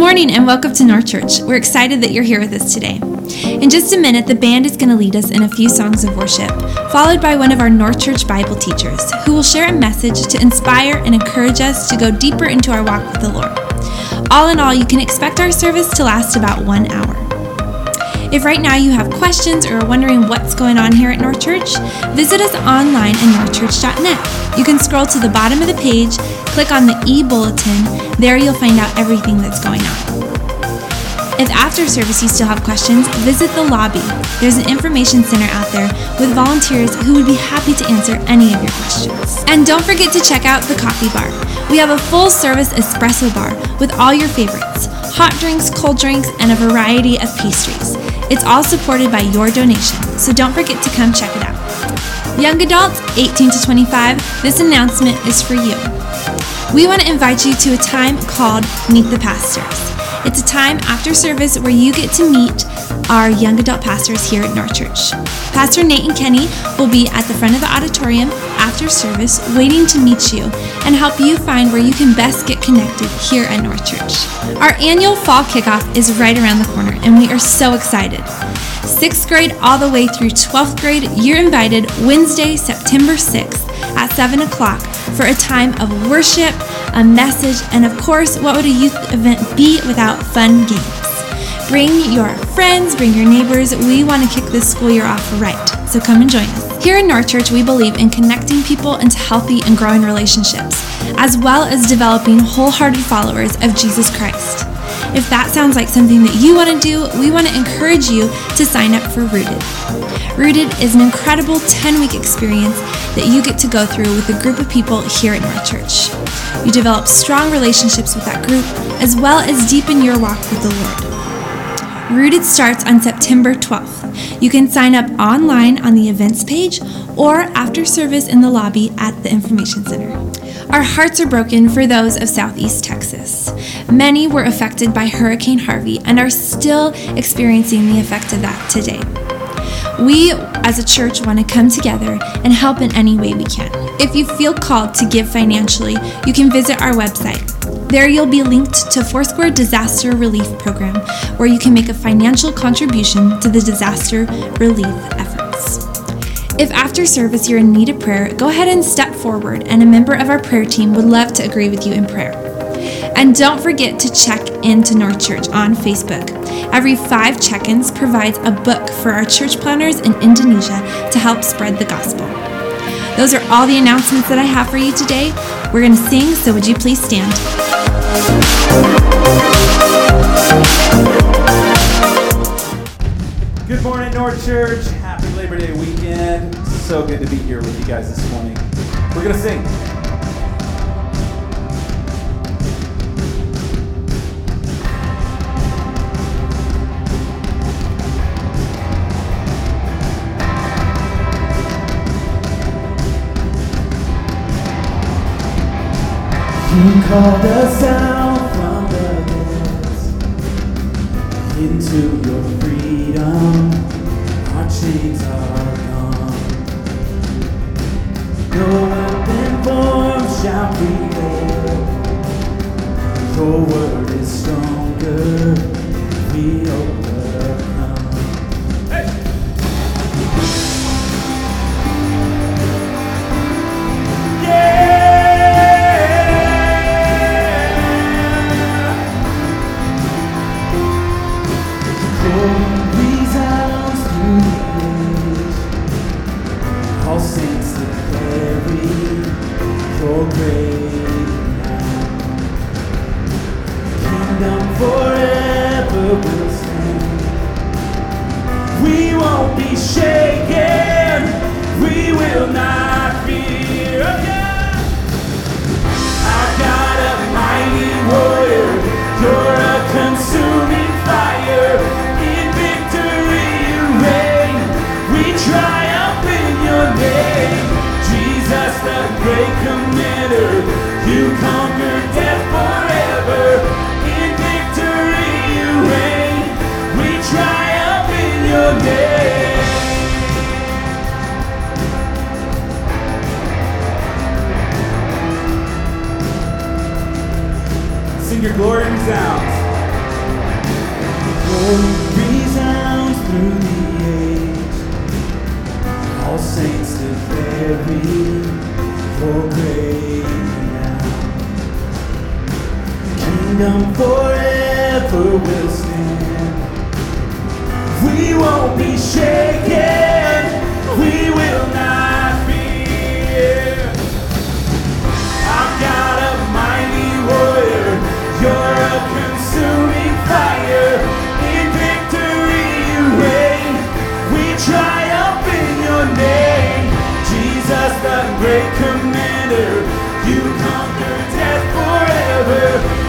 morning and welcome to North Church. We're excited that you're here with us today. In just a minute, the band is going to lead us in a few songs of worship, followed by one of our North Church Bible teachers who will share a message to inspire and encourage us to go deeper into our walk with the Lord. All in all, you can expect our service to last about one hour. If right now you have questions or are wondering what's going on here at North Church, visit us online at northchurch.net. You can scroll to the bottom of the page, click on the e bulletin. There you'll find out everything that's going on. If after service you still have questions, visit the lobby. There's an information center out there with volunteers who would be happy to answer any of your questions. And don't forget to check out the coffee bar. We have a full service espresso bar with all your favorites hot drinks, cold drinks, and a variety of pastries. It's all supported by your donation, so don't forget to come check it out. Young adults 18 to 25, this announcement is for you. We want to invite you to a time called Meet the Pastors. It's a time after service where you get to meet our young adult pastors here at North Church. Pastor Nate and Kenny will be at the front of the auditorium after service waiting to meet you and help you find where you can best get connected here at North Church. Our annual fall kickoff is right around the corner and we are so excited. Sixth grade all the way through 12th grade, you're invited Wednesday, September 6th at 7 o'clock for a time of worship, a message, and of course, what would a youth event be without fun games? Bring your friends, bring your neighbors. We want to kick this school year off right, so come and join us. Here in North Church, we believe in connecting people into healthy and growing relationships, as well as developing wholehearted followers of Jesus Christ. If that sounds like something that you want to do, we want to encourage you to sign up for Rooted. Rooted is an incredible 10 week experience that you get to go through with a group of people here at North Church. You develop strong relationships with that group, as well as deepen your walk with the Lord. Rooted starts on September 12th. You can sign up online on the events page or after service in the lobby at the Information Center. Our hearts are broken for those of Southeast Texas. Many were affected by Hurricane Harvey and are still experiencing the effect of that today. We, as a church, want to come together and help in any way we can. If you feel called to give financially, you can visit our website. There, you'll be linked to Foursquare Disaster Relief Program, where you can make a financial contribution to the disaster relief efforts. If after service you're in need of prayer, go ahead and step forward, and a member of our prayer team would love to agree with you in prayer. And don't forget to check into North Church on Facebook. Every five check ins provides a book for our church planners in Indonesia to help spread the gospel. Those are all the announcements that I have for you today. We're going to sing, so would you please stand? Good morning, North Church. Happy Labor Day weekend. So good to be here with you guys this morning. We're going to sing. You called us out from the depths into your freedom. Our chains are gone. No weapon formed shall prevail. Your word is stronger. We overcome. Shaken. We will not fear. Yeah. Our God, a mighty warrior, you're a consuming fire. In victory you reign. We triumph in your name. Jesus, the great Sing your glory resounds. resounds through the age. All saints declare thee for great now. Kingdom forever will stand. We won't be shaken. The great commander. You conquer death forever.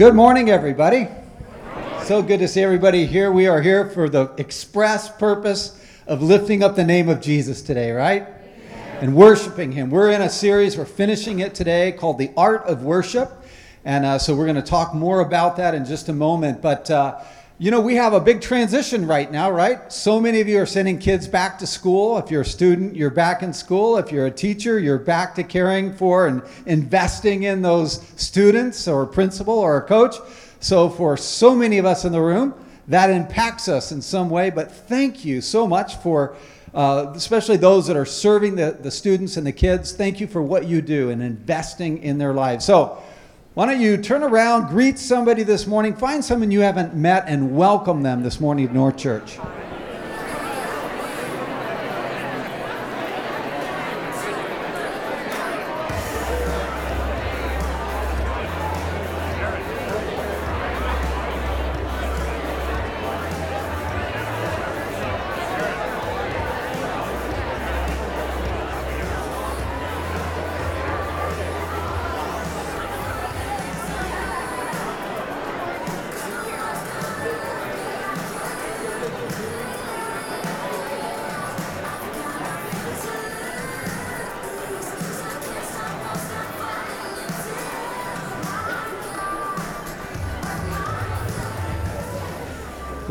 Good morning, everybody. So good to see everybody here. We are here for the express purpose of lifting up the name of Jesus today, right? And worshiping Him. We're in a series, we're finishing it today called The Art of Worship. And uh, so we're going to talk more about that in just a moment. But, uh, you know, we have a big transition right now, right? So many of you are sending kids back to school. If you're a student, you're back in school. If you're a teacher, you're back to caring for and investing in those students or a principal or a coach. So, for so many of us in the room, that impacts us in some way. But thank you so much for, uh, especially those that are serving the, the students and the kids. Thank you for what you do and investing in their lives. So, why don't you turn around, greet somebody this morning, find someone you haven't met, and welcome them this morning at North Church.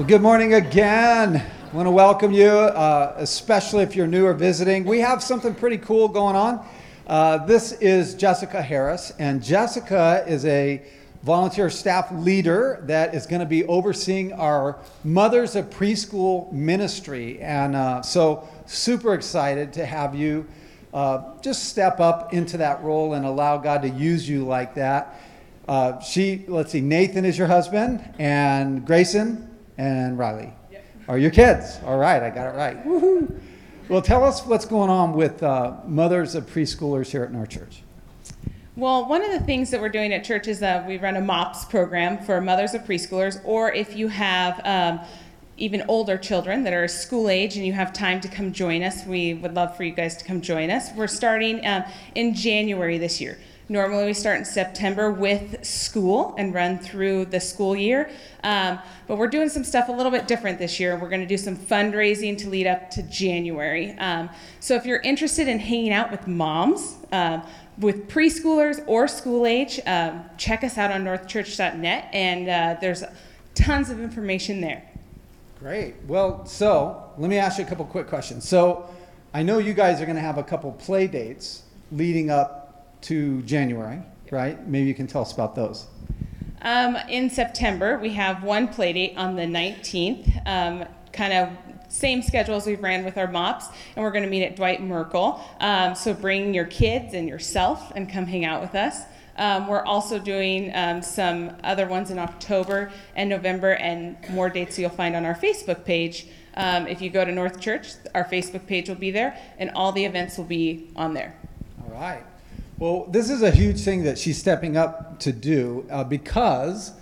Good morning again. I want to welcome you, uh, especially if you're new or visiting. We have something pretty cool going on. Uh, this is Jessica Harris, and Jessica is a volunteer staff leader that is going to be overseeing our Mothers of Preschool ministry. And uh, so, super excited to have you uh, just step up into that role and allow God to use you like that. Uh, she, let's see, Nathan is your husband, and Grayson and Riley are your kids. All right, I got it right. Woohoo! Well, tell us what's going on with uh, mothers of preschoolers here at our church. Well, one of the things that we're doing at church is uh, we run a MOPS program for mothers of preschoolers, or if you have um, even older children that are school age and you have time to come join us, we would love for you guys to come join us. We're starting um, in January this year. Normally, we start in September with school and run through the school year. Um, but we're doing some stuff a little bit different this year. We're going to do some fundraising to lead up to January. Um, so if you're interested in hanging out with moms, um, with preschoolers or school age, um, check us out on northchurch.net, and uh, there's tons of information there. Great. Well, so let me ask you a couple quick questions. So I know you guys are going to have a couple play dates leading up to January, right? Maybe you can tell us about those. Um, in September, we have one play date on the 19th, um, kind of same schedule as we've ran with our mops, and we're going to meet at Dwight Merkel. Um, so bring your kids and yourself and come hang out with us. Um, we're also doing um, some other ones in October and November, and more dates you'll find on our Facebook page. Um, if you go to North Church, our Facebook page will be there, and all the events will be on there. All right. Well, this is a huge thing that she's stepping up to do uh, because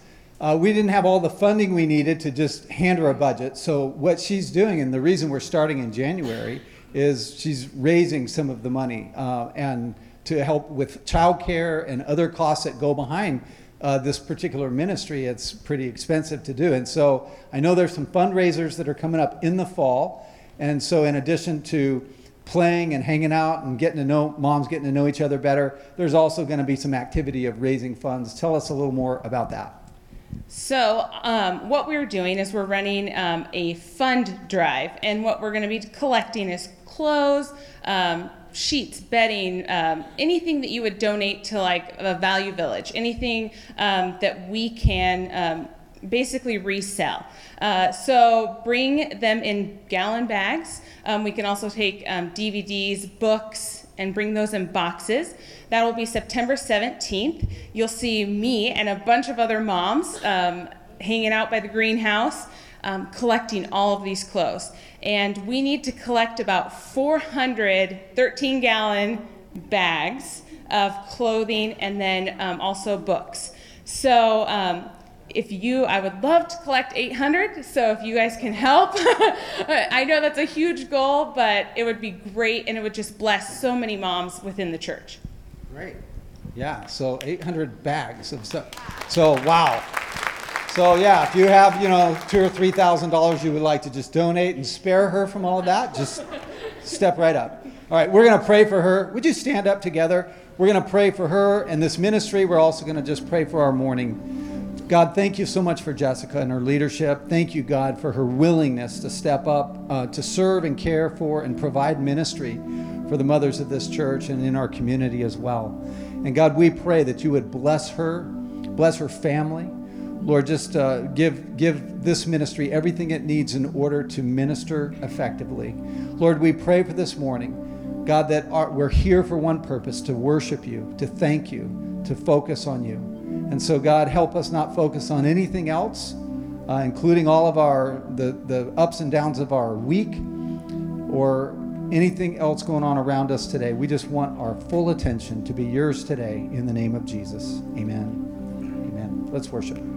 uh, we didn't have all the funding we needed to just hand her a budget. So, what she's doing, and the reason we're starting in January, is she's raising some of the money uh, and to help with childcare and other costs that go behind uh, this particular ministry. It's pretty expensive to do. And so, I know there's some fundraisers that are coming up in the fall. And so, in addition to playing and hanging out and getting to know moms getting to know each other better there's also going to be some activity of raising funds tell us a little more about that so um, what we're doing is we're running um, a fund drive and what we're going to be collecting is clothes um, sheets bedding um, anything that you would donate to like a value village anything um, that we can um, basically resell. Uh, so bring them in gallon bags. Um, we can also take um, DVDs, books, and bring those in boxes. That will be September 17th. You'll see me and a bunch of other moms um, hanging out by the greenhouse. Um, collecting all of these clothes. And we need to collect about 400 13 gallon bags of clothing and then um, also books. So um, if you, I would love to collect 800. So if you guys can help, I know that's a huge goal, but it would be great and it would just bless so many moms within the church. Great. Yeah, so 800 bags of stuff. So, wow. So, yeah, if you have, you know, two or three thousand dollars you would like to just donate and spare her from all of that, just step right up. All right, we're going to pray for her. Would you stand up together? We're going to pray for her and this ministry. We're also going to just pray for our morning God, thank you so much for Jessica and her leadership. Thank you, God, for her willingness to step up, uh, to serve and care for and provide ministry for the mothers of this church and in our community as well. And God, we pray that you would bless her, bless her family. Lord, just uh, give, give this ministry everything it needs in order to minister effectively. Lord, we pray for this morning, God, that our, we're here for one purpose to worship you, to thank you, to focus on you. And so, God, help us not focus on anything else, uh, including all of our the, the ups and downs of our week or anything else going on around us today. We just want our full attention to be yours today in the name of Jesus. Amen. Amen. Let's worship.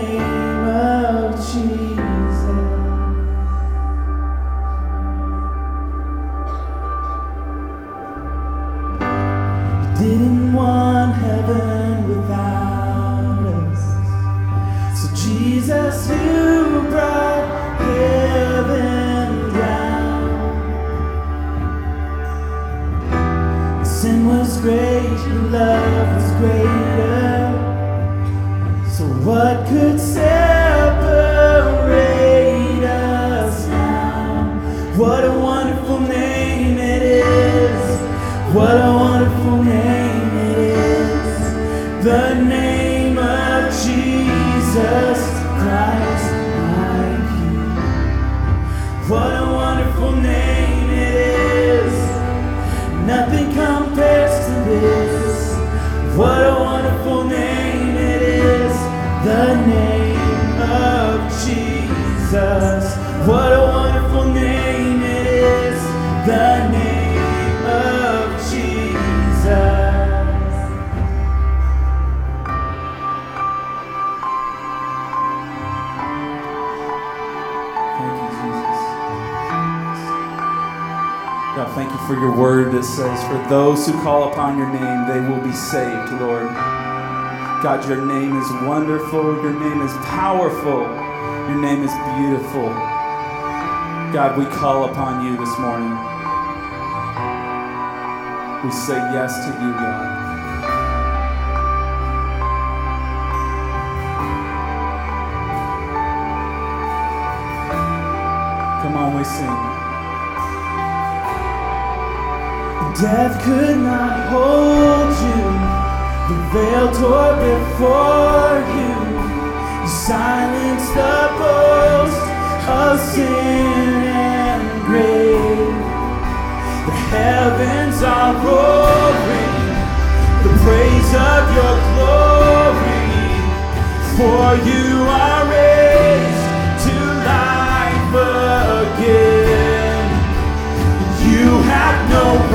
God, your name is wonderful. Your name is powerful. Your name is beautiful. God, we call upon you this morning. We say yes to you, God. Come on, we sing. Death could not hold you. The veil tore before you. silence silenced the voice of sin and grave. The heavens are roaring. The praise of your glory. For you are raised to life again. You have no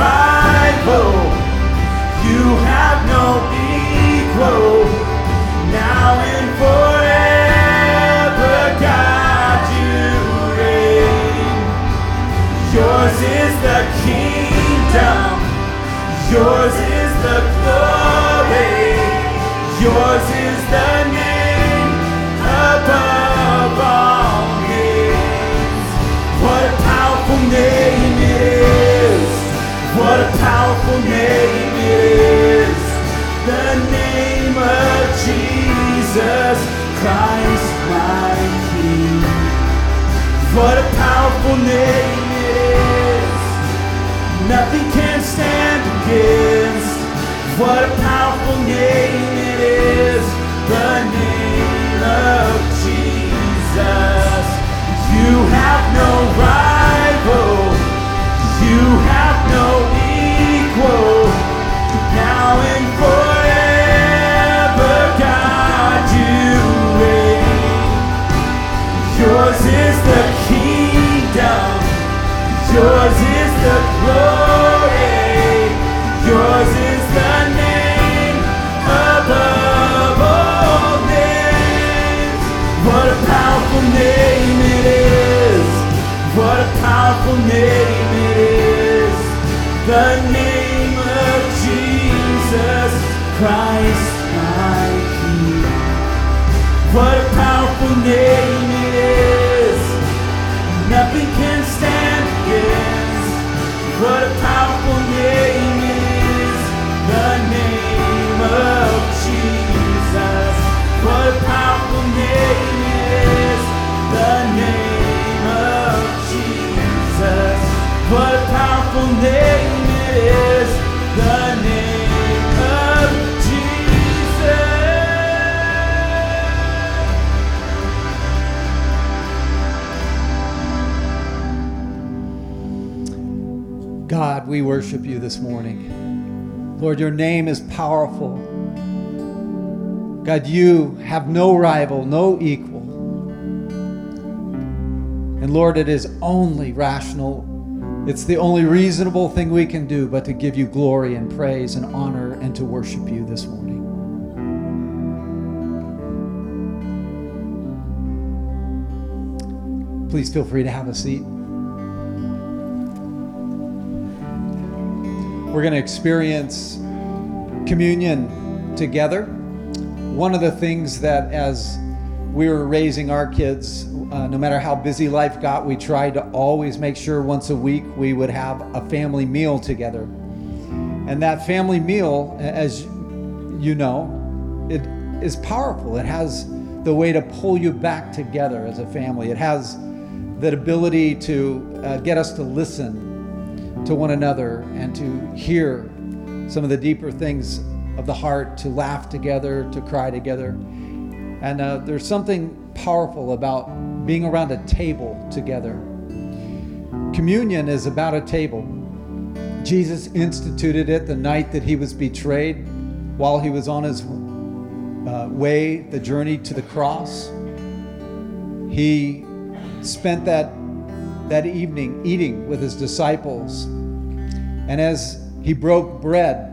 now and forever, God, you reign. Yours is the kingdom, yours is the glory, yours is the name above all names. What a powerful name it is! What a powerful name it is! Jesus Christ, my King. What a powerful name it is. Nothing can stand against. What a powerful name it is. The name of Jesus. You have no rival. You have no Yours is the glory. Yours is the name above all names. What a powerful name it is. What a powerful name it is. The name of Jesus Christ, my King. What a powerful name worship you this morning. Lord, your name is powerful. God, you have no rival, no equal. And Lord, it is only rational. It's the only reasonable thing we can do but to give you glory and praise and honor and to worship you this morning. Please feel free to have a seat. We're going to experience communion together. One of the things that, as we were raising our kids, uh, no matter how busy life got, we tried to always make sure once a week we would have a family meal together. And that family meal, as you know, it is powerful. It has the way to pull you back together as a family. It has that ability to uh, get us to listen to one another and to hear some of the deeper things of the heart, to laugh together, to cry together. And uh, there's something powerful about being around a table together. Communion is about a table. Jesus instituted it the night that he was betrayed while he was on his uh, way, the journey to the cross. He spent that, that evening eating with his disciples. And as he broke bread,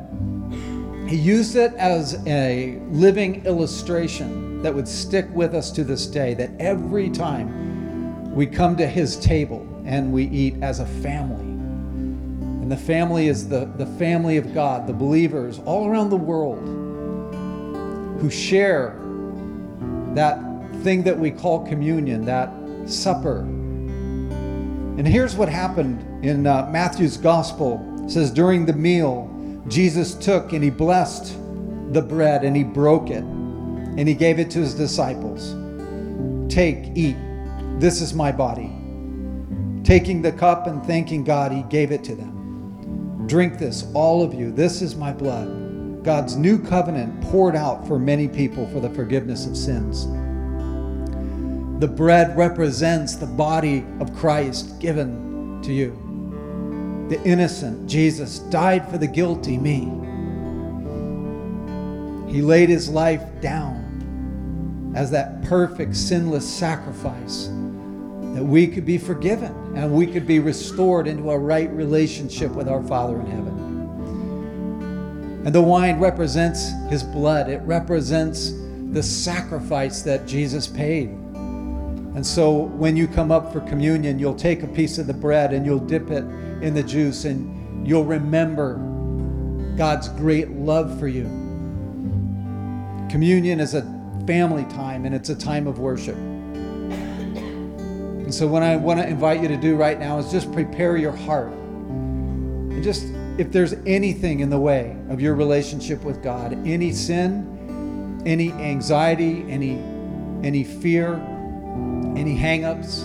he used it as a living illustration that would stick with us to this day. That every time we come to his table and we eat as a family, and the family is the, the family of God, the believers all around the world who share that thing that we call communion, that supper. And here's what happened in uh, Matthew's gospel. It says, During the meal, Jesus took and he blessed the bread and he broke it and he gave it to his disciples. Take, eat. This is my body. Taking the cup and thanking God, he gave it to them. Drink this, all of you. This is my blood. God's new covenant poured out for many people for the forgiveness of sins. The bread represents the body of Christ given to you. The innocent Jesus died for the guilty me. He laid his life down as that perfect, sinless sacrifice that we could be forgiven and we could be restored into a right relationship with our Father in heaven. And the wine represents his blood, it represents the sacrifice that Jesus paid. And so when you come up for communion, you'll take a piece of the bread and you'll dip it in the juice and you'll remember God's great love for you. Communion is a family time and it's a time of worship. And so, what I want to invite you to do right now is just prepare your heart. And just, if there's anything in the way of your relationship with God, any sin, any anxiety, any, any fear, any hangups,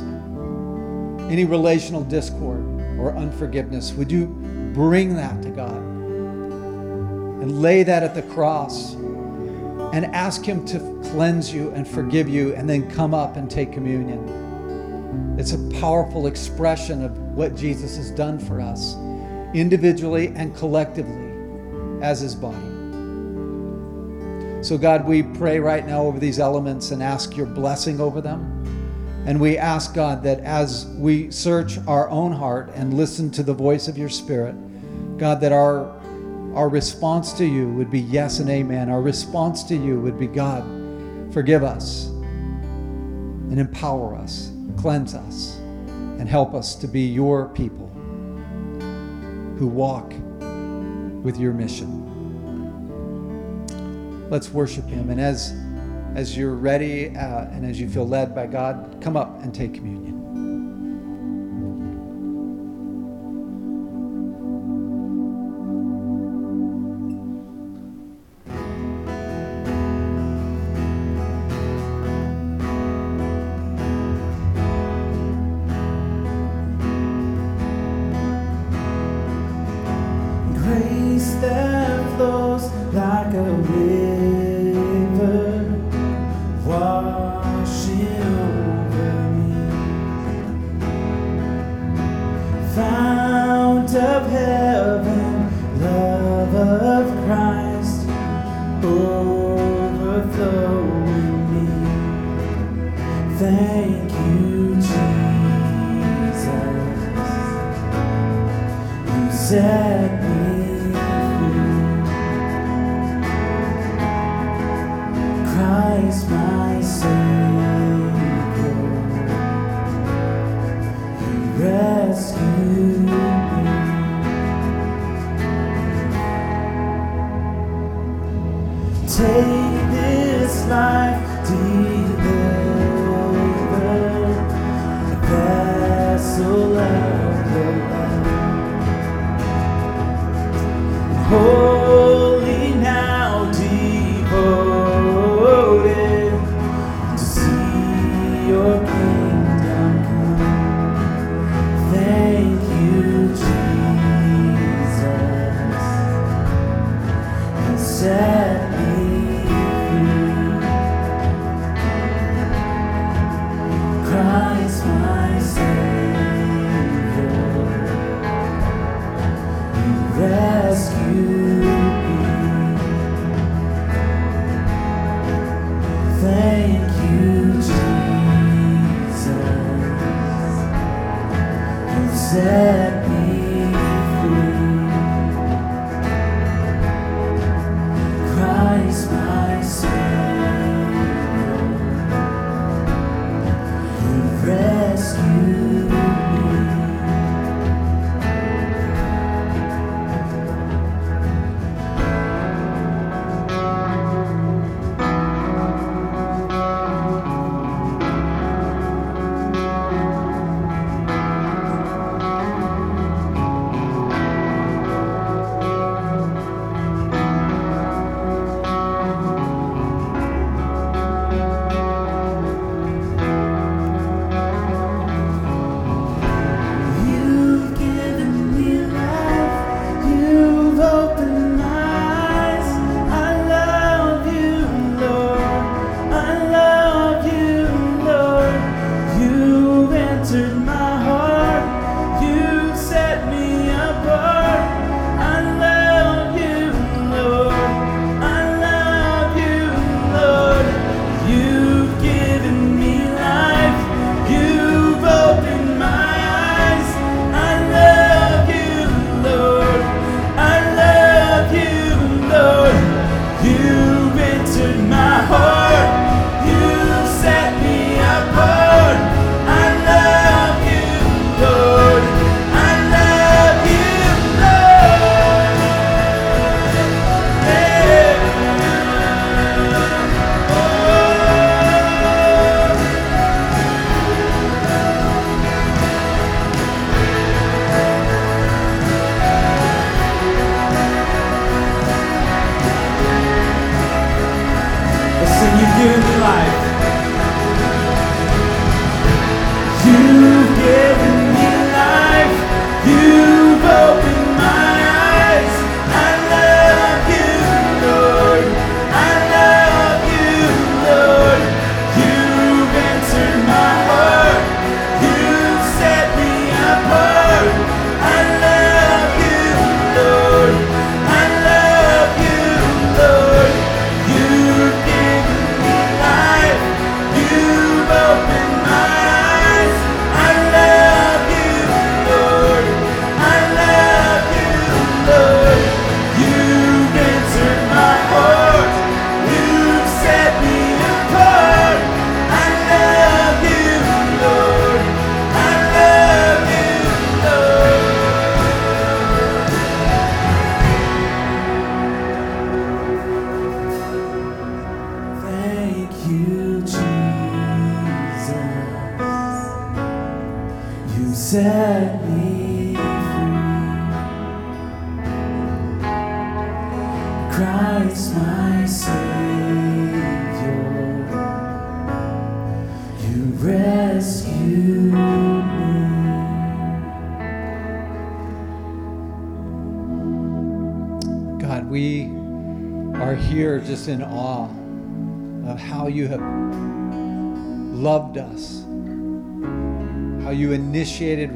any relational discord or unforgiveness, would you bring that to God and lay that at the cross and ask Him to cleanse you and forgive you and then come up and take communion? It's a powerful expression of what Jesus has done for us, individually and collectively as His body. So, God, we pray right now over these elements and ask your blessing over them. And we ask, God, that as we search our own heart and listen to the voice of your Spirit, God, that our, our response to you would be yes and amen. Our response to you would be, God, forgive us and empower us, cleanse us, and help us to be your people who walk with your mission. Let's worship him. And as as you're ready uh, and as you feel led by God, come up and take communion.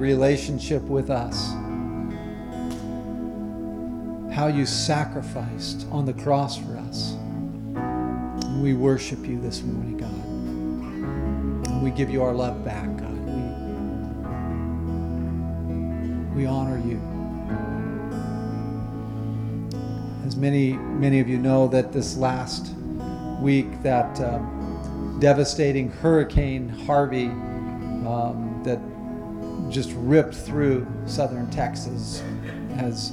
Relationship with us, how you sacrificed on the cross for us. We worship you this morning, God. We give you our love back, God. We, we honor you. As many many of you know, that this last week, that um, devastating Hurricane Harvey um, that just ripped through southern Texas has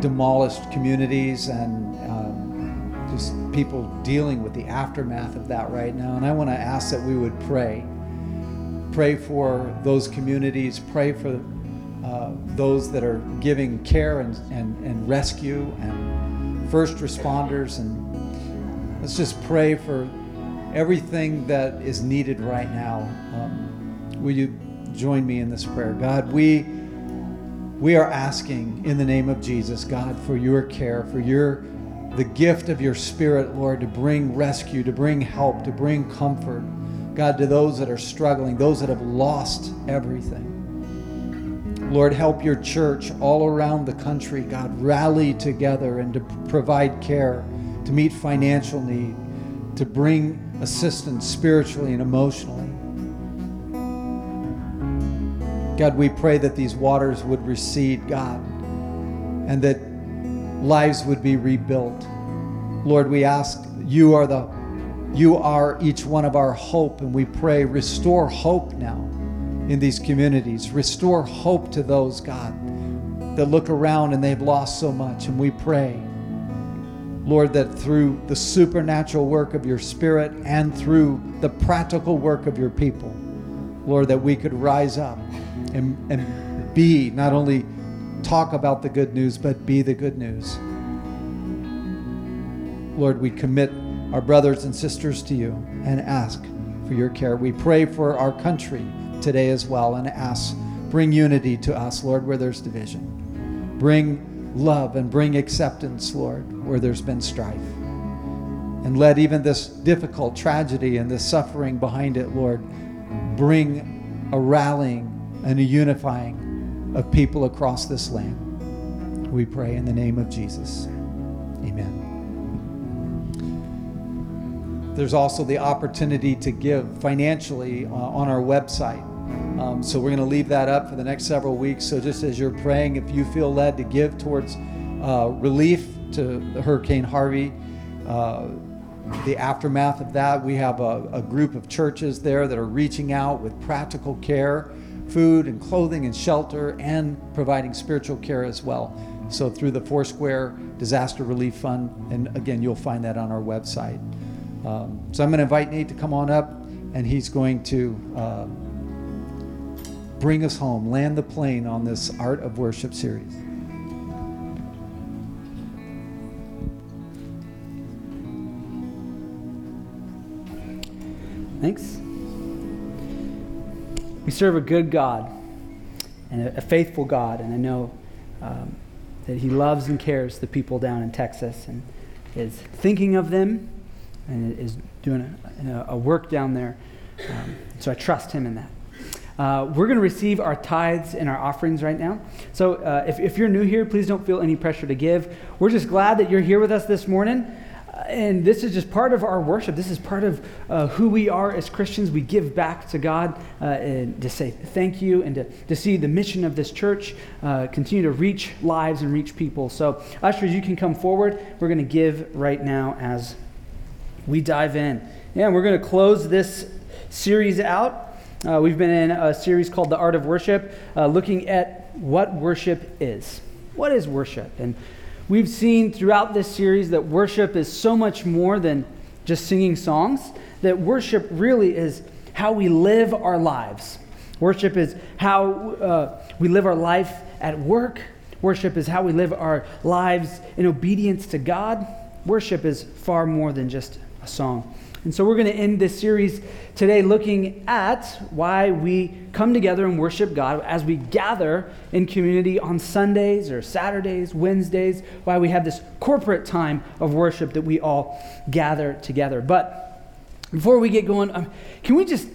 demolished communities and um, just people dealing with the aftermath of that right now. And I want to ask that we would pray. Pray for those communities. Pray for uh, those that are giving care and, and, and rescue and first responders. And let's just pray for everything that is needed right now. Um, will you join me in this prayer? God, we we are asking in the name of Jesus, God, for your care, for your the gift of your spirit, Lord, to bring rescue, to bring help, to bring comfort. God, to those that are struggling, those that have lost everything. Lord, help your church all around the country, God, rally together and to provide care, to meet financial need, to bring assistance spiritually and emotionally. God, we pray that these waters would recede, God, and that lives would be rebuilt. Lord, we ask you are the you are each one of our hope and we pray restore hope now in these communities. Restore hope to those, God, that look around and they've lost so much and we pray Lord, that through the supernatural work of your Spirit and through the practical work of your people, Lord, that we could rise up and, and be, not only talk about the good news, but be the good news. Lord, we commit our brothers and sisters to you and ask for your care. We pray for our country today as well and ask, bring unity to us, Lord, where there's division. Bring love and bring acceptance, Lord, where there's been strife. And let even this difficult tragedy and this suffering behind it, Lord, bring a rallying and a unifying of people across this land. We pray in the name of Jesus. Amen. There's also the opportunity to give financially uh, on our website. Um, so we're going to leave that up for the next several weeks. So just as you're praying, if you feel led to give towards uh, relief to Hurricane Harvey, uh, the aftermath of that, we have a, a group of churches there that are reaching out with practical care, food and clothing and shelter, and providing spiritual care as well. So through the Foursquare Disaster Relief Fund, and again, you'll find that on our website. Um, so I'm going to invite Nate to come on up, and he's going to uh, bring us home, land the plane on this Art of Worship series. Thanks. We serve a good God and a, faithful God, and I know um, that He loves and cares the people down in Texas and is thinking of them and is doing a, a work down there. Um, so I trust Him in that. Uh, we're going to receive our tithes and our offerings right now. So uh, if, if you're new here, please don't feel any pressure to give. We're just glad that you're here with us this morning. And this is just part of our worship. This is part of uh, who we are as Christians. We give back to God uh, and to say thank you and to, to see the mission of this church uh, continue to reach lives and reach people. So, ushers, you can come forward. We're going to give right now as we dive in. Yeah, we're going to close this series out. Uh, we've been in a series called The Art of Worship, uh, looking at what worship is. What is worship? And we've seen throughout this series that worship is so much more than just singing songs, that worship really is how we live our lives. Worship is how uh, we live our life at work. worship is how we live our lives in obedience to God, worship is far more than just a song. And so we're going to end this series today looking at why we come together and worship God as we gather in community on Sundays or Saturdays, Wednesdays, why we have this corporate time of worship that we all gather together. But before we get going, um, can we just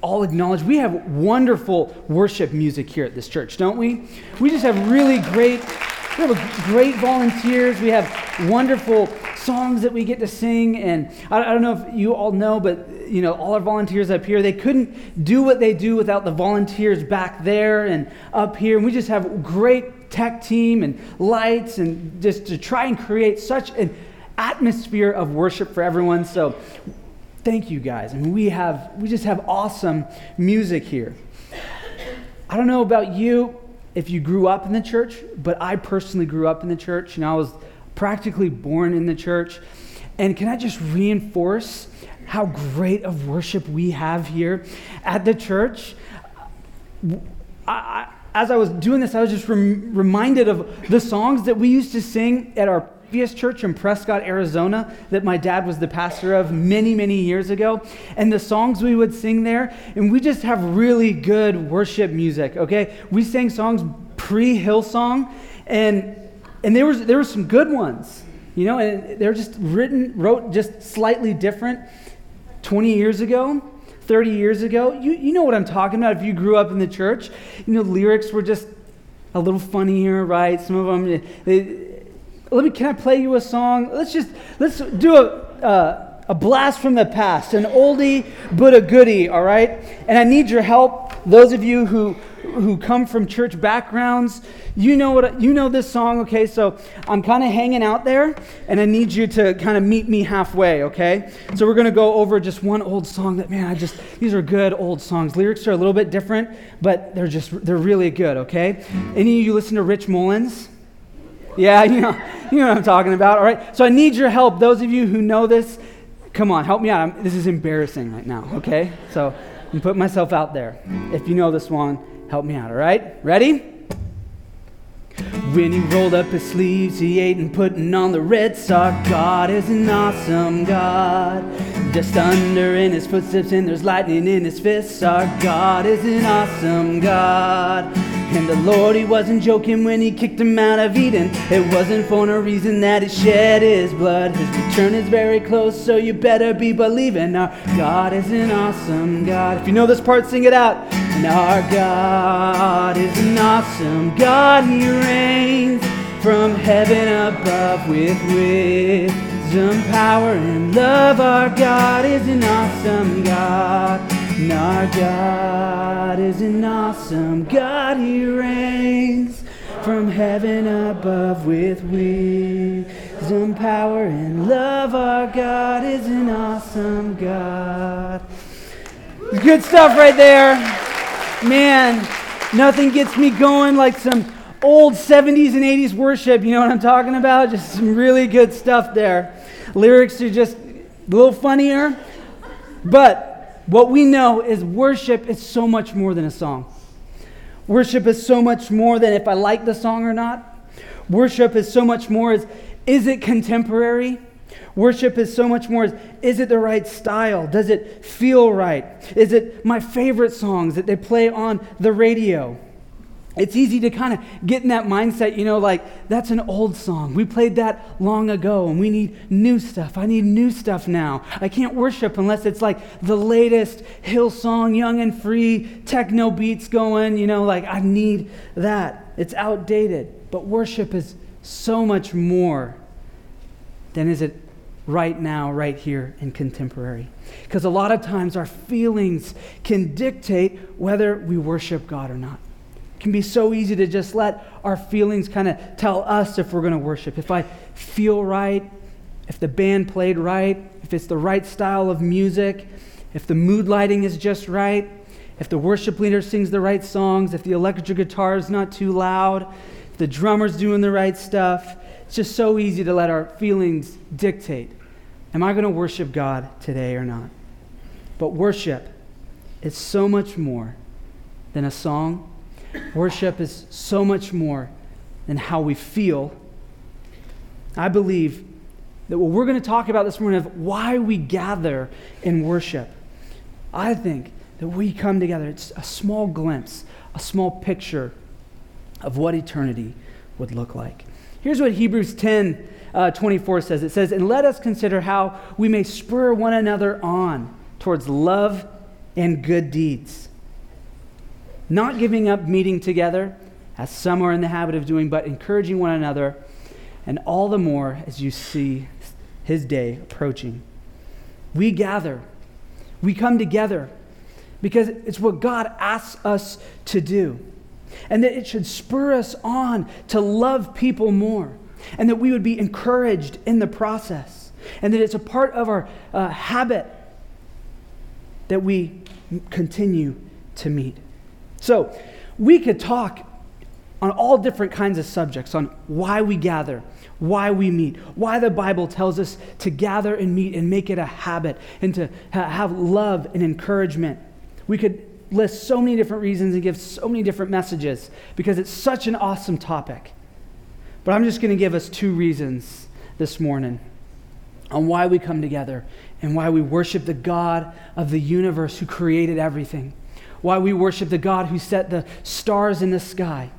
all acknowledge we have wonderful worship music here at this church, don't we? We just have really great, we have great volunteers. We have wonderful songs that we get to sing. And I, I don't know if you all know, but you know, all our volunteers up here, they couldn't do what they do without the volunteers back there and up here. And we just have great tech team and lights and just to try and create such an atmosphere of worship for everyone. So thank you guys. I mean, we have we just have awesome music here. I don't know about you if you grew up in the church, but I personally grew up in the church. Know, I was practically born in the church. And can I just reinforce how great of worship we have here at the church? I, I, as I was doing this, I was just rem- reminded of the songs that we used to sing at our previous church in Prescott, Arizona, that my dad was the pastor of many, many years ago. And the songs we would sing there, and we just have really good worship music, okay? We sang songs pre Hillsong, and, and there, was, there were some good ones, you know, and they're just written, wrote just slightly different 20 years ago. 30 years ago. You, you know what I'm talking about if you grew up in the church. You know, lyrics were just a little funnier, right? Some of them, they, let me, can I play you a song? Let's just, let's do a, uh, a blast from the past, an oldie but a goodie, all right? And I need your help. Those of you who, who come from church backgrounds, you know what you know this song, okay? So I'm kind of hanging out there, and I need you to kind of meet me halfway, okay? So we're gonna go over just one old song that man, I just these are good old songs. Lyrics are a little bit different, but they're just they're really good, okay? Any of you listen to Rich Mullins? Yeah, you know, you know what I'm talking about, all right? So I need your help. Those of you who know this, come on, help me out. I'm, this is embarrassing right now, okay? So I'm putting myself out there. If you know this one, help me out, all right? Ready? When he rolled up his sleeves, he ate and putting on the red sock. God is an awesome God. Just thunder in his footsteps, and there's lightning in his fists. Our God is an awesome God. And the Lord, he wasn't joking when he kicked him out of Eden. It wasn't for no reason that he shed his blood. His return is very close, so you better be believing. Our God is an awesome God. If you know this part, sing it out. And our God is an awesome God. He reigns from heaven above with wisdom, power, and love. Our God is an awesome God. And our God is an awesome God. He reigns from heaven above with wisdom, power, and love. Our God is an awesome God. Good stuff right there. Man, nothing gets me going like some old 70s and 80s worship. You know what I'm talking about? Just some really good stuff there. Lyrics are just a little funnier. But what we know is worship is so much more than a song. Worship is so much more than if I like the song or not. Worship is so much more as is it contemporary? Worship is so much more as is it the right style? Does it feel right? Is it my favorite songs that they play on the radio? It's easy to kind of get in that mindset, you know, like that's an old song. We played that long ago and we need new stuff. I need new stuff now. I can't worship unless it's like the latest Hillsong, young and free, techno beats going, you know, like I need that. It's outdated. But worship is so much more than is it right now, right here in contemporary. Because a lot of times our feelings can dictate whether we worship God or not. It can be so easy to just let our feelings kind of tell us if we're going to worship. If I feel right, if the band played right, if it's the right style of music, if the mood lighting is just right, if the worship leader sings the right songs, if the electric guitar is not too loud, if the drummer's doing the right stuff. It's just so easy to let our feelings dictate. Am I going to worship God today or not? But worship is so much more than a song. Worship is so much more than how we feel. I believe that what we're going to talk about this morning of why we gather in worship. I think that we come together, it's a small glimpse, a small picture of what eternity would look like. Here's what Hebrews 10 uh, 24 says it says, And let us consider how we may spur one another on towards love and good deeds. Not giving up meeting together, as some are in the habit of doing, but encouraging one another, and all the more as you see his day approaching. We gather, we come together because it's what God asks us to do. And that it should spur us on to love people more. And that we would be encouraged in the process. And that it's a part of our uh, habit that we continue to meet. So, we could talk on all different kinds of subjects on why we gather, why we meet, why the Bible tells us to gather and meet and make it a habit and to ha- have love and encouragement. We could list so many different reasons and give so many different messages because it's such an awesome topic. But I'm just going to give us two reasons this morning on why we come together and why we worship the God of the universe who created everything, why we worship the God who set the stars in the sky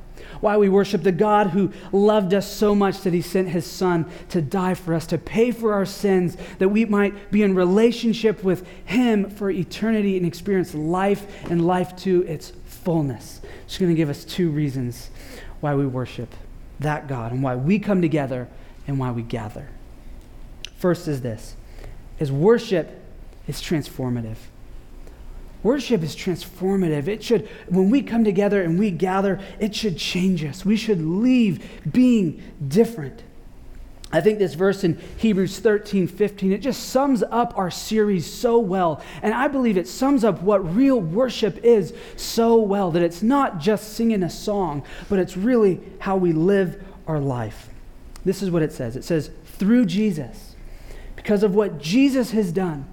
why we worship the God who loved us so much that he sent his son to die for us, to pay for our sins, that we might be in relationship with him for eternity and experience life and life to its fullness. Just going to give us two reasons why we worship that God and why we come together and why we gather. First is this is worship is transformative. Worship is transformative. It should, when we come together and we gather, it should change us. We should leave being different. I think this verse in Hebrews 13, 15, it just sums up our series so well. And I believe it sums up what real worship is so well that it's not just singing a song, but it's really how we live our life. This is what it says it says, through Jesus, because of what Jesus has done,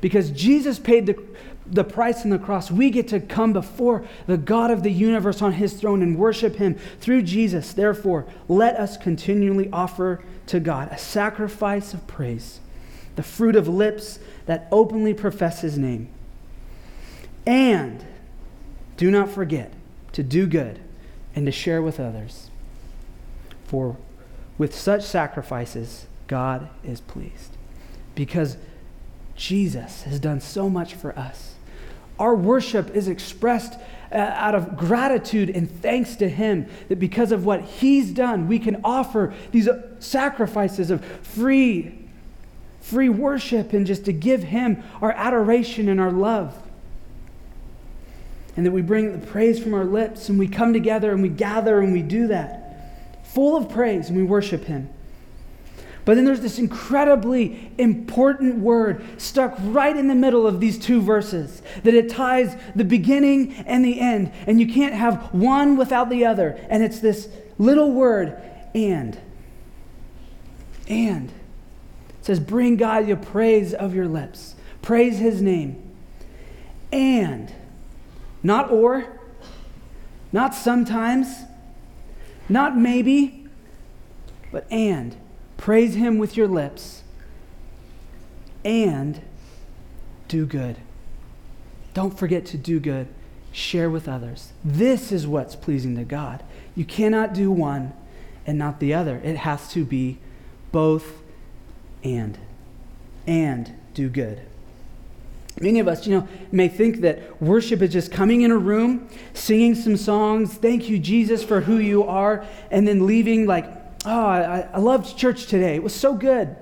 because Jesus paid the the price on the cross, we get to come before the God of the universe on his throne and worship him through Jesus. Therefore, let us continually offer to God a sacrifice of praise, the fruit of lips that openly profess his name. And do not forget to do good and to share with others. For with such sacrifices, God is pleased. Because Jesus has done so much for us. Our worship is expressed uh, out of gratitude and thanks to Him that because of what He's done, we can offer these uh, sacrifices of free, free worship and just to give Him our adoration and our love. And that we bring the praise from our lips and we come together and we gather and we do that full of praise and we worship Him. But then there's this incredibly important word stuck right in the middle of these two verses that it ties the beginning and the end. And you can't have one without the other. And it's this little word, and. And. It says, Bring God your praise of your lips, praise his name. And. Not or, not sometimes, not maybe, but and. Praise him with your lips and do good. Don't forget to do good. Share with others. This is what's pleasing to God. You cannot do one and not the other. It has to be both and. And do good. Many of us, you know, may think that worship is just coming in a room, singing some songs, thank you, Jesus, for who you are, and then leaving like oh, I, I loved church today. It was so good.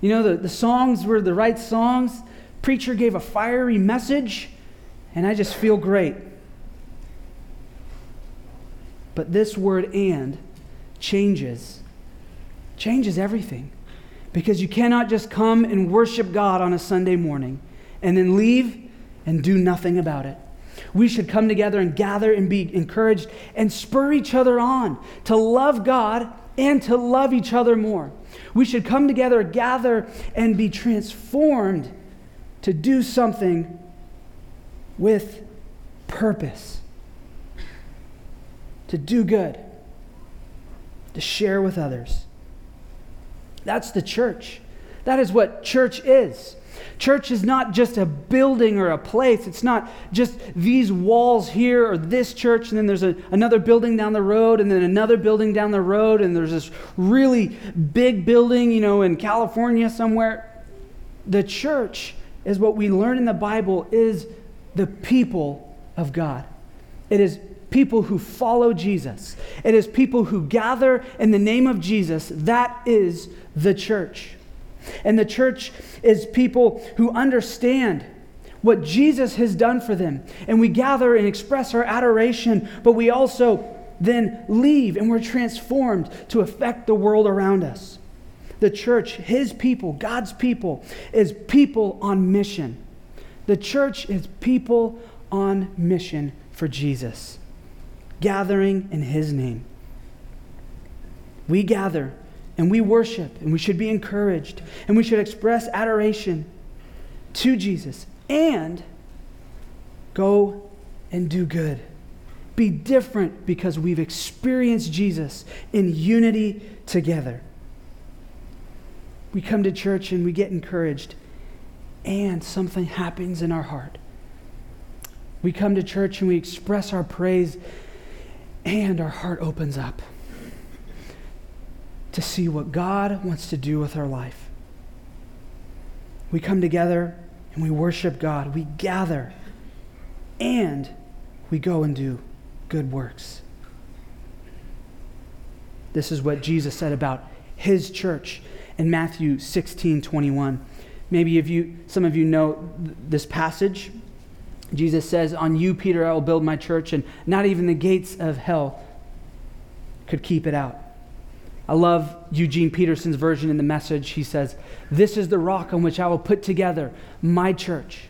You know, the, the songs were the right songs. Preacher gave a fiery message, and I just feel great. But this word and changes, changes everything. Because you cannot just come and worship God on a Sunday morning and then leave and do nothing about it. We should come together and gather and be encouraged and spur each other on to love God and to love each other more. We should come together, gather, and be transformed to do something with purpose, to do good. to share with others. That's the church. That is what church is. Church is not just a building or a place. It's not just these walls here or this church, and then there's a, another building down the road, and then another building down the road, and there's this really big building, you know, in California somewhere. The church is what we learn in the Bible is the people of God. It is people who follow Jesus. It is people who gather in the name of Jesus. That is the church. And the church is people who understand what Jesus has done for them. And we gather and express our adoration, but we also then leave and we're transformed to affect the world around us. The church, his people, God's people, is people on mission. The church is people on mission for Jesus, gathering in his name. We gather and we worship and we should be encouraged and we should express adoration to Jesus and go and do good. Be different because we've experienced Jesus in unity together. We come to church and we get encouraged, and something happens in our heart. We come to church and we express our praise, and our heart opens up to see what God wants to do with our life. We come together and we worship God. We gather and we go and do good works. This is what Jesus said about his church in Matthew 16 21. Maybe if you, some of you know th- this passage. Jesus says, On you, Peter, I will build my church, and not even the gates of hell could keep it out. I love Eugene Peterson's version in the message. He says, This is the rock on which I will put together my church.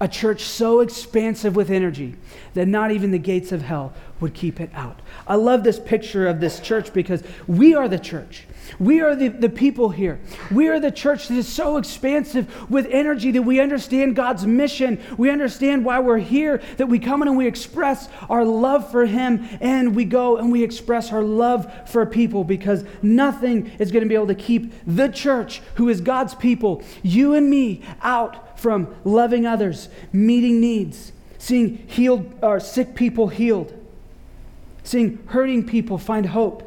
A church so expansive with energy that not even the gates of hell would keep it out. I love this picture of this church because we are the church. We are the, the people here. We are the church that is so expansive with energy that we understand God's mission. We understand why we're here, that we come in and we express our love for Him, and we go and we express our love for people because nothing is going to be able to keep the church, who is God's people, you and me, out from loving others, meeting needs, seeing healed or sick people healed, seeing hurting people find hope.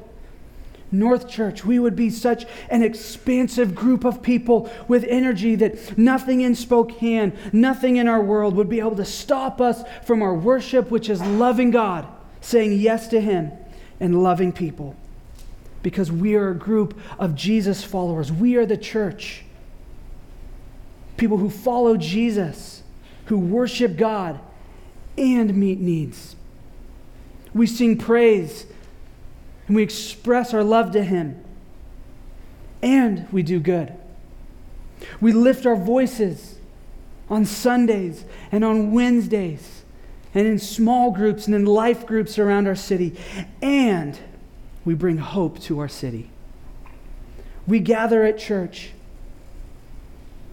North Church, we would be such an expansive group of people with energy that nothing in Spokane, nothing in our world would be able to stop us from our worship, which is loving God, saying yes to Him, and loving people. Because we are a group of Jesus followers. We are the church. People who follow Jesus, who worship God, and meet needs. We sing praise and we express our love to Him, and we do good. We lift our voices on Sundays and on Wednesdays and in small groups and in life groups around our city, and we bring hope to our city. We gather at church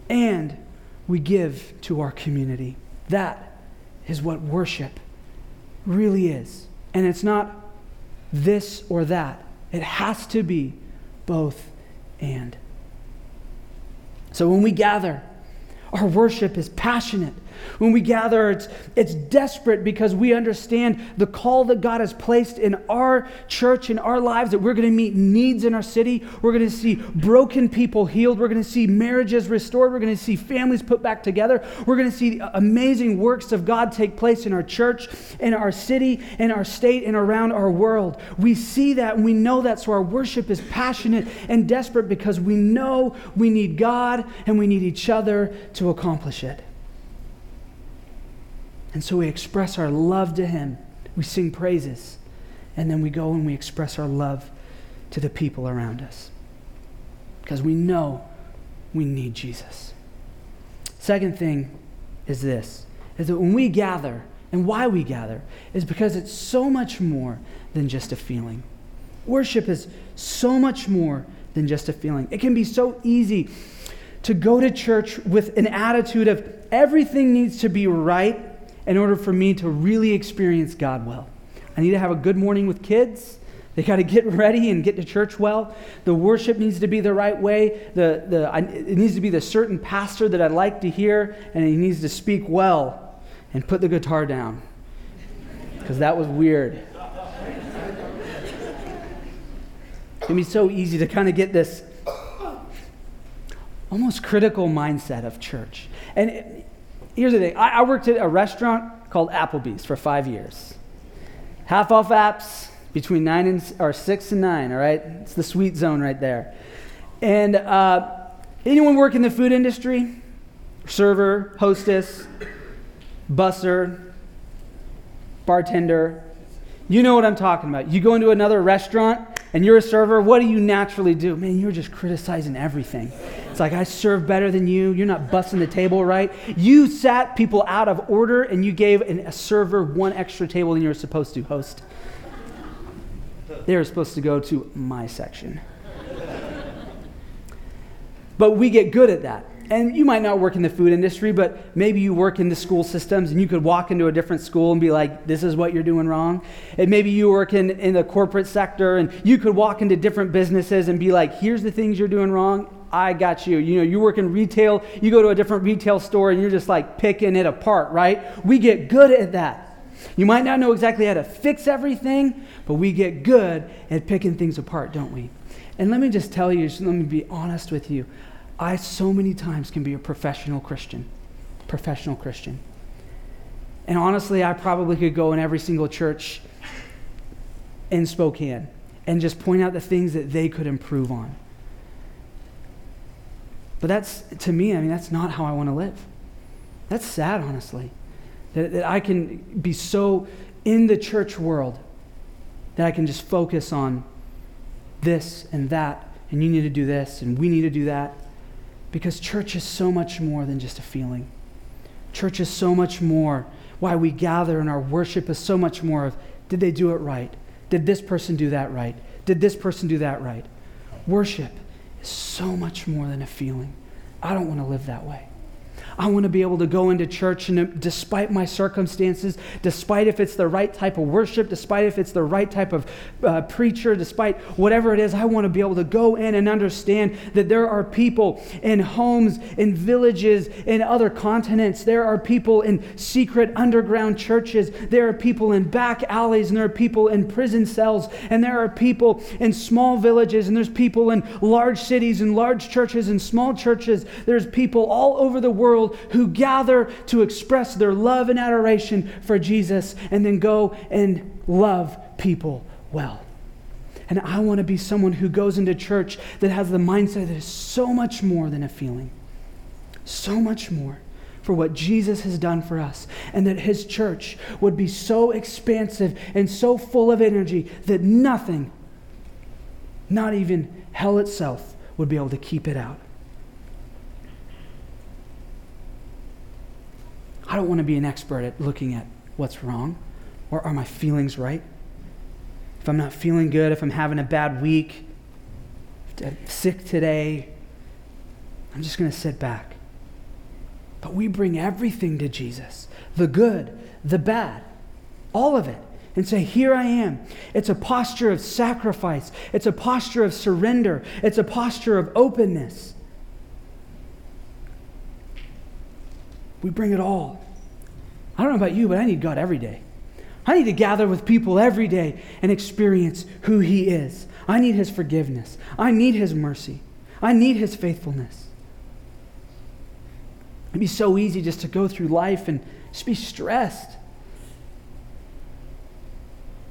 and we give to our community. That is what worship really is. And it's not this or that. It has to be both and. So when we gather, our worship is passionate. When we gather, it's, it's desperate because we understand the call that God has placed in our church, in our lives, that we're going to meet needs in our city. We're going to see broken people healed. We're going to see marriages restored. We're going to see families put back together. We're going to see amazing works of God take place in our church, in our city, in our state, and around our world. We see that and we know that, so our worship is passionate and desperate because we know we need God and we need each other to accomplish it. And so we express our love to Him. We sing praises. And then we go and we express our love to the people around us. Because we know we need Jesus. Second thing is this is that when we gather, and why we gather, is because it's so much more than just a feeling. Worship is so much more than just a feeling. It can be so easy to go to church with an attitude of everything needs to be right in order for me to really experience God well. I need to have a good morning with kids. They got to get ready and get to church well. The worship needs to be the right way. The, the, I, it needs to be the certain pastor that I like to hear, and he needs to speak well and put the guitar down. Because that was weird. It can be so easy to kind of get this almost critical mindset of church. And it- here's the thing I, I worked at a restaurant called Applebee's for five years. Half off apps between nine and or six and nine. All right, it's the sweet zone right there. And uh, anyone work in the food industry? Server, hostess, busser, bartender. You know what I'm talking about. You go into another restaurant and you're a server, what do you naturally do? Man, you're just criticizing everything. It's like, I serve better than you. You're not busting the table right. You sat people out of order and you gave an, a server one extra table than you were supposed to host. They were supposed to go to my section. But we get good at that. And you might not work in the food industry, but maybe you work in the school systems and you could walk into a different school and be like, this is what you're doing wrong. And maybe you work in, in the corporate sector and you could walk into different businesses and be like, here's the things you're doing wrong. I got you. You know, you work in retail, you go to a different retail store and you're just like picking it apart, right? We get good at that. You might not know exactly how to fix everything, but we get good at picking things apart, don't we? And let me just tell you, just let me be honest with you. I so many times can be a professional Christian. Professional Christian. And honestly, I probably could go in every single church in Spokane and just point out the things that they could improve on. But that's, to me, I mean, that's not how I want to live. That's sad, honestly. That, that I can be so in the church world that I can just focus on this and that, and you need to do this, and we need to do that. Because church is so much more than just a feeling. Church is so much more. Why we gather and our worship is so much more of did they do it right? Did this person do that right? Did this person do that right? Worship so much more than a feeling. I don't want to live that way. I want to be able to go into church and uh, despite my circumstances, despite if it's the right type of worship, despite if it's the right type of uh, preacher, despite whatever it is, I want to be able to go in and understand that there are people in homes, in villages, in other continents. There are people in secret underground churches. There are people in back alleys, and there are people in prison cells, and there are people in small villages, and there's people in large cities and large churches and small churches. There's people all over the world who gather to express their love and adoration for Jesus and then go and love people well. And I want to be someone who goes into church that has the mindset that is so much more than a feeling, so much more for what Jesus has done for us, and that his church would be so expansive and so full of energy that nothing, not even hell itself, would be able to keep it out. I don't want to be an expert at looking at what's wrong or are my feelings right. If I'm not feeling good, if I'm having a bad week, sick today, I'm just going to sit back. But we bring everything to Jesus the good, the bad, all of it. And say, Here I am. It's a posture of sacrifice. It's a posture of surrender. It's a posture of openness. We bring it all. I don't know about you, but I need God every day. I need to gather with people every day and experience who He is. I need His forgiveness. I need His mercy. I need His faithfulness. It'd be so easy just to go through life and just be stressed.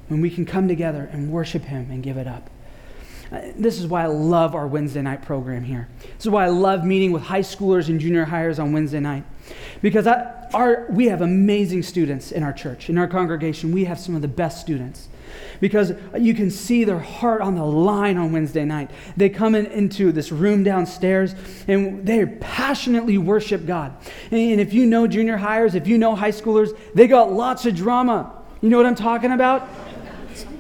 When we can come together and worship Him and give it up. Uh, This is why I love our Wednesday night program here. This is why I love meeting with high schoolers and junior highers on Wednesday night. Because I, our, we have amazing students in our church, in our congregation. We have some of the best students. Because you can see their heart on the line on Wednesday night. They come in, into this room downstairs and they passionately worship God. And if you know junior highers, if you know high schoolers, they got lots of drama. You know what I'm talking about?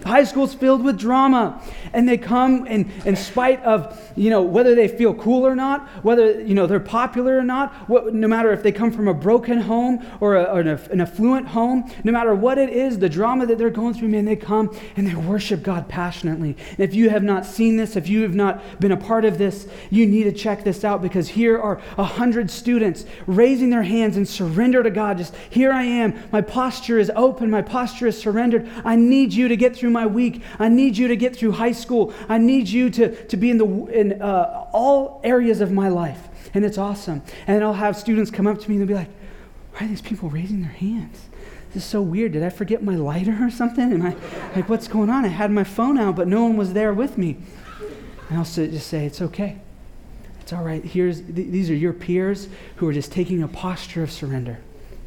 High school's filled with drama. And they come in, in spite of, you know, whether they feel cool or not, whether, you know, they're popular or not, what, no matter if they come from a broken home or, a, or an, an affluent home, no matter what it is, the drama that they're going through, man, they come and they worship God passionately. And if you have not seen this, if you have not been a part of this, you need to check this out because here are a hundred students raising their hands in surrender to God. Just here I am. My posture is open. My posture is surrendered. I need you to get through my week. I need you to get through high school. I need you to, to be in, the, in uh, all areas of my life. And it's awesome. And I'll have students come up to me and they'll be like, why are these people raising their hands? This is so weird. Did I forget my lighter or something? Am I like, what's going on? I had my phone out, but no one was there with me. And I'll just say, it's okay. It's all right. Here's, th- these are your peers who are just taking a posture of surrender.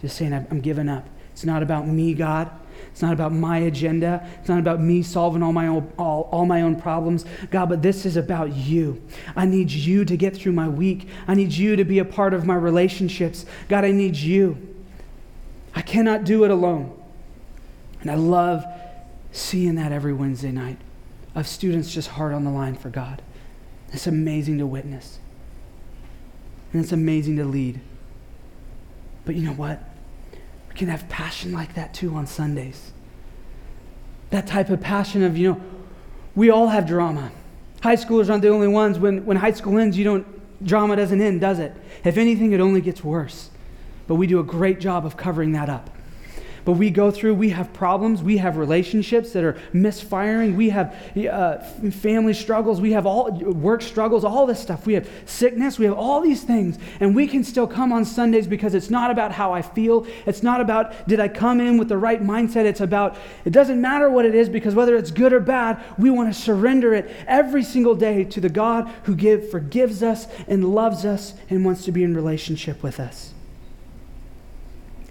Just saying, I'm giving up. It's not about me, God. It's not about my agenda. It's not about me solving all my own, all, all my own problems. God, but this is about you. I need you to get through my week. I need you to be a part of my relationships. God, I need you. I cannot do it alone. And I love seeing that every Wednesday night of students just hard on the line for God. It's amazing to witness. And it's amazing to lead. But you know what? Can have passion like that too on Sundays. That type of passion of, you know, we all have drama. High schoolers aren't the only ones. When, when high school ends, you don't, drama doesn't end, does it? If anything, it only gets worse. But we do a great job of covering that up. But we go through, we have problems, we have relationships that are misfiring, we have uh, family struggles, we have all work struggles, all this stuff. We have sickness, we have all these things. And we can still come on Sundays because it's not about how I feel. It's not about did I come in with the right mindset. It's about it doesn't matter what it is because whether it's good or bad, we want to surrender it every single day to the God who give, forgives us and loves us and wants to be in relationship with us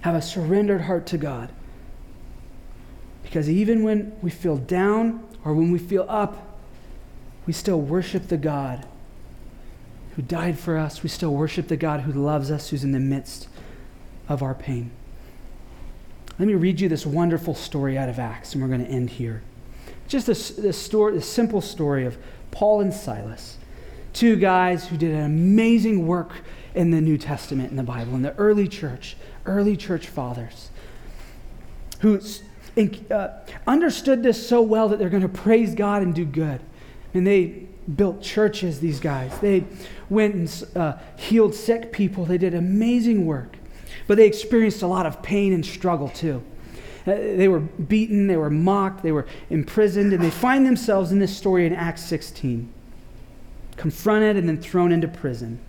have a surrendered heart to God. Because even when we feel down or when we feel up, we still worship the God who died for us. We still worship the God who loves us, who's in the midst of our pain. Let me read you this wonderful story out of Acts, and we're going to end here. Just this, this story, this simple story of Paul and Silas, two guys who did an amazing work in the New Testament in the Bible, in the early church, early church fathers, who uh, understood this so well that they're going to praise God and do good. And they built churches, these guys. They went and uh, healed sick people. They did amazing work. But they experienced a lot of pain and struggle too. Uh, they were beaten, they were mocked, they were imprisoned, and they find themselves in this story in Acts 16, confronted and then thrown into prison.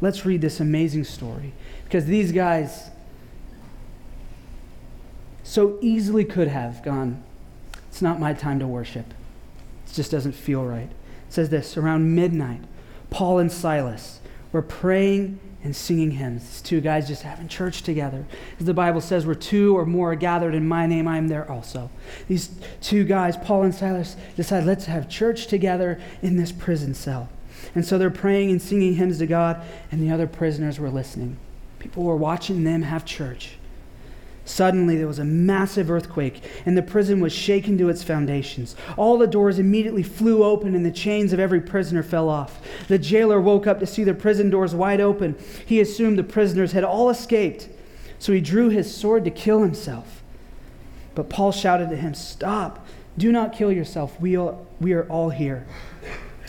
Let's read this amazing story because these guys so easily could have gone, It's not my time to worship. It just doesn't feel right. It says this around midnight, Paul and Silas were praying and singing hymns. These two guys just having church together. As the Bible says, where two or more are gathered in my name, I am there also. These two guys, Paul and Silas, decide, let's have church together in this prison cell. And so they're praying and singing hymns to God, and the other prisoners were listening. People were watching them have church. Suddenly, there was a massive earthquake, and the prison was shaken to its foundations. All the doors immediately flew open, and the chains of every prisoner fell off. The jailer woke up to see the prison doors wide open. He assumed the prisoners had all escaped, so he drew his sword to kill himself. But Paul shouted to him, Stop! Do not kill yourself. We are, we are all here.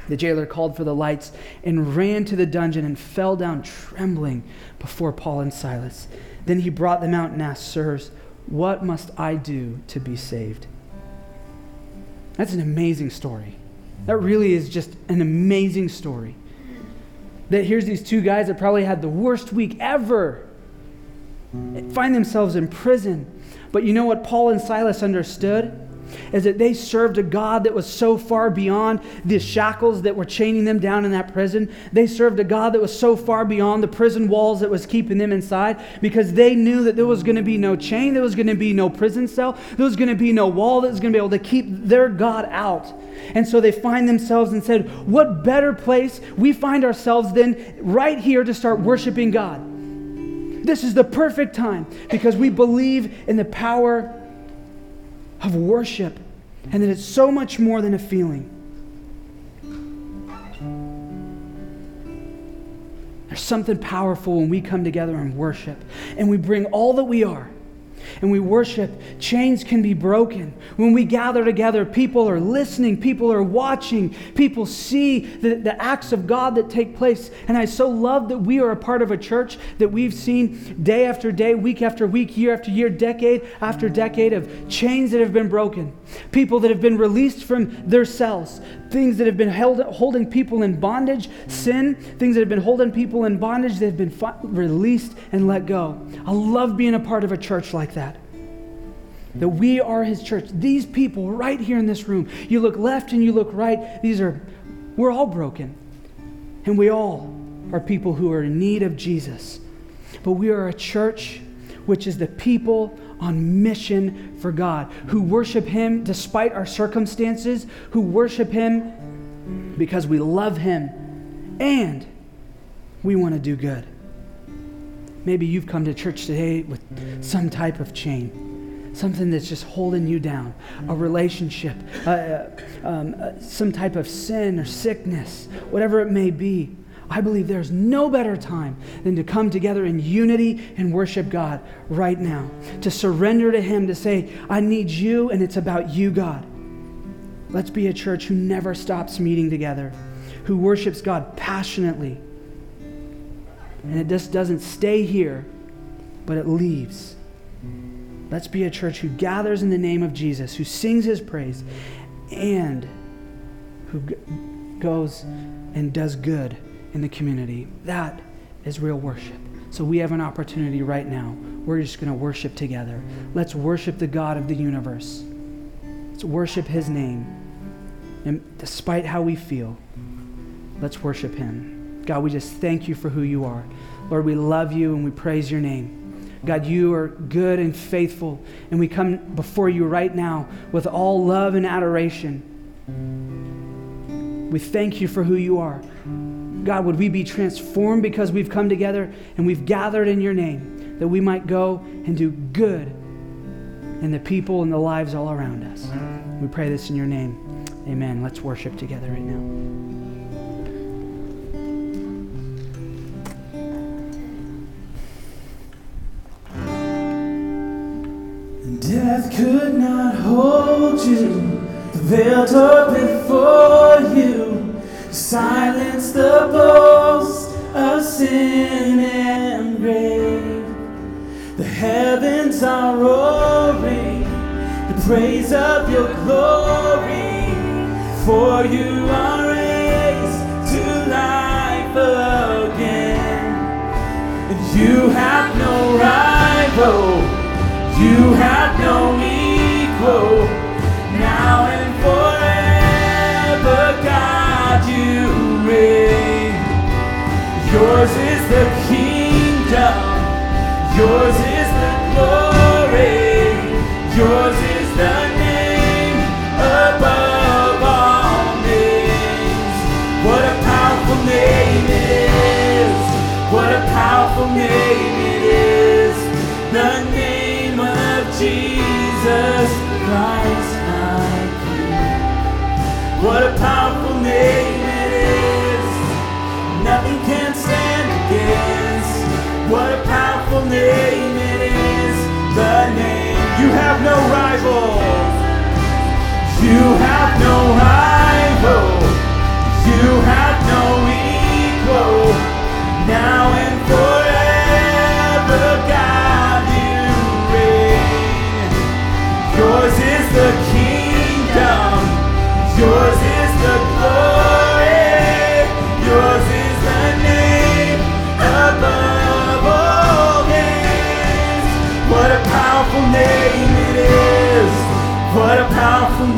The jailer called for the lights and ran to the dungeon and fell down trembling before Paul and Silas. Then he brought them out and asked, Sirs, what must I do to be saved? That's an amazing story. That really is just an amazing story. That here's these two guys that probably had the worst week ever, find themselves in prison. But you know what Paul and Silas understood? Is that they served a God that was so far beyond the shackles that were chaining them down in that prison. They served a God that was so far beyond the prison walls that was keeping them inside because they knew that there was going to be no chain, there was going to be no prison cell, there was going to be no wall that was going to be able to keep their God out. And so they find themselves and said, What better place? We find ourselves then right here to start worshiping God. This is the perfect time because we believe in the power of worship. and that it's so much more than a feeling. There's something powerful when we come together and worship and we bring all that we are and we worship, chains can be broken. When we gather together, people are listening, people are watching, people see the, the acts of God that take place. And I so love that we are a part of a church that we've seen day after day, week after week, year after year, decade after decade of chains that have been broken, people that have been released from their cells, things that have been held, holding people in bondage, sin, things that have been holding people in bondage, they've been fi- released and let go. I love being a part of a church like that. That we are his church. These people right here in this room, you look left and you look right, these are, we're all broken. And we all are people who are in need of Jesus. But we are a church which is the people on mission for God, who worship Him despite our circumstances, who worship Him because we love Him and we want to do good. Maybe you've come to church today with some type of chain, something that's just holding you down, a relationship, uh, uh, um, uh, some type of sin or sickness, whatever it may be. I believe there's no better time than to come together in unity and worship God right now. To surrender to Him, to say, I need you, and it's about you, God. Let's be a church who never stops meeting together, who worships God passionately. And it just doesn't stay here, but it leaves. Let's be a church who gathers in the name of Jesus, who sings His praise, and who goes and does good in the community. That is real worship. So we have an opportunity right now. We're just going to worship together. Let's worship the God of the universe. Let's worship his name. And despite how we feel, let's worship him. God, we just thank you for who you are. Lord, we love you and we praise your name. God, you are good and faithful, and we come before you right now with all love and adoration. We thank you for who you are. God, would we be transformed because we've come together and we've gathered in your name, that we might go and do good in the people and the lives all around us. We pray this in your name. Amen. Let's worship together right now. Death could not hold you, the veil tore before you. Silence the boast of sin and grave. The heavens are roaring, the praise of your glory. For you are raised to life again. And you have no rival. You have no equal. Now and forever, God, Yours is the kingdom. Yours is the glory. Yours is the name above all names. What a powerful name it is. What a powerful name it is. The name of Jesus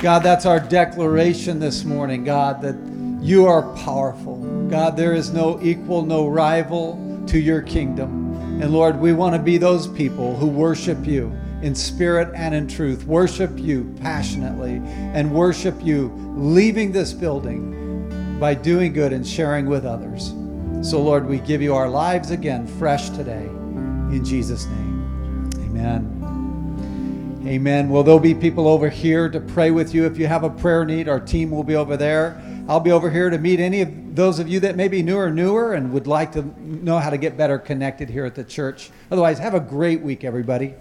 God, that's our declaration this morning, God, that you are powerful. God, there is no equal, no rival to your kingdom. And Lord, we want to be those people who worship you in spirit and in truth, worship you passionately, and worship you leaving this building by doing good and sharing with others. So, Lord, we give you our lives again fresh today. In Jesus' name, amen. Amen. Well, there'll be people over here to pray with you. If you have a prayer need, our team will be over there. I'll be over here to meet any of those of you that may be newer, newer, and would like to know how to get better connected here at the church. Otherwise, have a great week, everybody.